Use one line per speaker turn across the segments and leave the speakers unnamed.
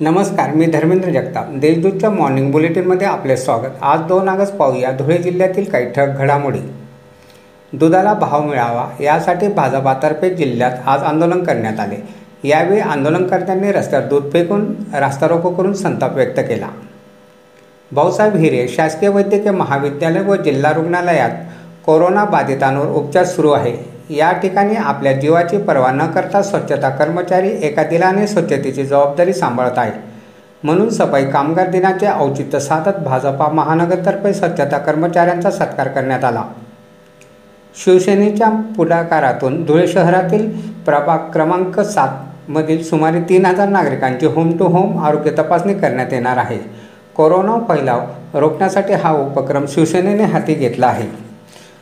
नमस्कार मी धर्मेंद्र जगताप. देशदूतच्या मॉर्निंग बुलेटिनमध्ये आपले स्वागत. आज दोन ऑगस्ट पाहूया धुळे जिल्ह्यातील काही ठक घडामोडी. दुधाला भाव मिळावा यासाठी भाजपातर्फे जिल्ह्यात आज आंदोलन करण्यात आले. यावेळी आंदोलनकर्त्यांनी रस्त्यावर दूध फेकून रास्ता रोको करून संताप व्यक्त केला. भाऊसाहेब हिरे शासकीय वैद्यकीय महाविद्यालय व जिल्हा रुग्णालयात कोरोना बाधितांवर उपचार सुरू आहे. या ठिकाणी आपल्या जीवाची पर्वा न करता स्वच्छता कर्मचारी एका दिलाने स्वच्छतेची जबाबदारी सांभाळत आहेत. म्हणून सफाई कामगार दिनाचे औचित्य साधत भाजपा महानगरतर्फे स्वच्छता कर्मचाऱ्यांचा सत्कार करण्यात आला. शिवसेनेच्या पुढाकारातून धुळे शहरातील प्रभाग क्रमांक सात मधील सुमारे तीन हजार नागरिकांची होम टू होम आरोग्य तपासणी करण्यात येणार आहे. कोरोना फैलाव रोखण्यासाठी हा उपक्रम शिवसेनेने हाती घेतला आहे.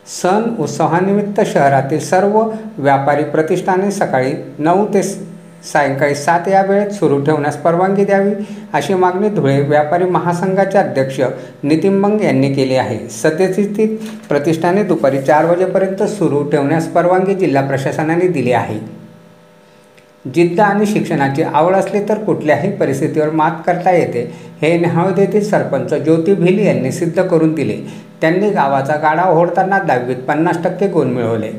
सण उत्सवानिमित्त शहरातील सर्व व्यापारी प्रतिष्ठाने सकाळी नऊ ते सायंकाळी सात या वेळेत सुरू ठेवण्यास परवानगी द्यावी अशी मागणी धुळे व्यापारी महासंघाचे अध्यक्ष नितीन बंग यांनी केली आहे. सद्यस्थितीत प्रतिष्ठाने दुपारी चार वाजेपर्यंत सुरू ठेवण्यास परवानगी जिल्हा प्रशासनाने दिली आहे. जिद्द आणि शिक्षणाची आवड असली तर कुठल्याही परिस्थितीवर मात करता येते हे न्याहळद येथील सरपंच ज्योती भिल यांनी सिद्ध करून दिले. त्यांनी गावाचा गाडा ओढताना दहावीत पन्नास टक्के गुण मिळवले.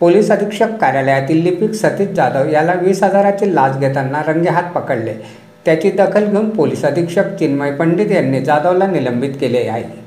पोलीस अधीक्षक कार्यालयातील लिपिक सतीश जाधव याला वीस हजाराची लाच घेताना रंगेहात पकडले. त्याची दखल घेऊन पोलीस अधीक्षक चिन्मय पंडित यांनी जाधवला निलंबित केले आहे.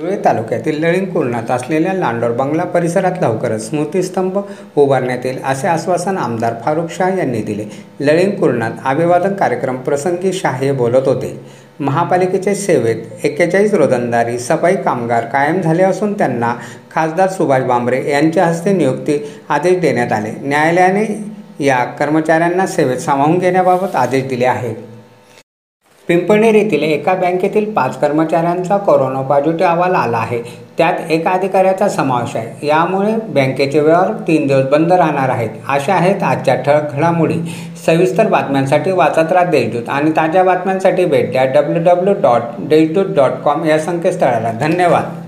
धुळे तालुक्यातील लळिंग कुर्णात असलेल्या लांडोर बंगला परिसरात लवकरच स्मृतिस्तंभ उभारण्यात येईल असे आश्वासन आमदार फारुख शाह यांनी दिले. लळिंग कुर्णात अभिवादन कार्यक्रम प्रसंगी शाह हे बोलत होते. महापालिकेच्या सेवेत एक्केचाळीस रोजंदारी सफाई कामगार कायम झाले असून त्यांना खासदार सुभाष बांबरे यांच्या हस्ते नियुक्ती आदेश देण्यात आले. न्यायालयाने या कर्मचाऱ्यांना सेवेत सामावून घेण्याबाबत आदेश दिले आहेत. पिंपणेर येथील एका बँकेतील पाच कर्मचाऱ्यांचा कोरोना पॉझिटिव्ह अहवाल आला आहे. त्यात एका अधिकाऱ्याचा समावेश आहे. यामुळे बँकेचे व्यवहार तीन दिवस बंद राहणार आहेत. अशा आहेत आजच्या ठळक घडामोडी. सविस्तर बातम्यांसाठी वाचत राहा देशदूत आणि ताज्या बातम्यांसाठी भेट द्या W W dot Deshdoot dot com या संकेतस्थळाला. धन्यवाद.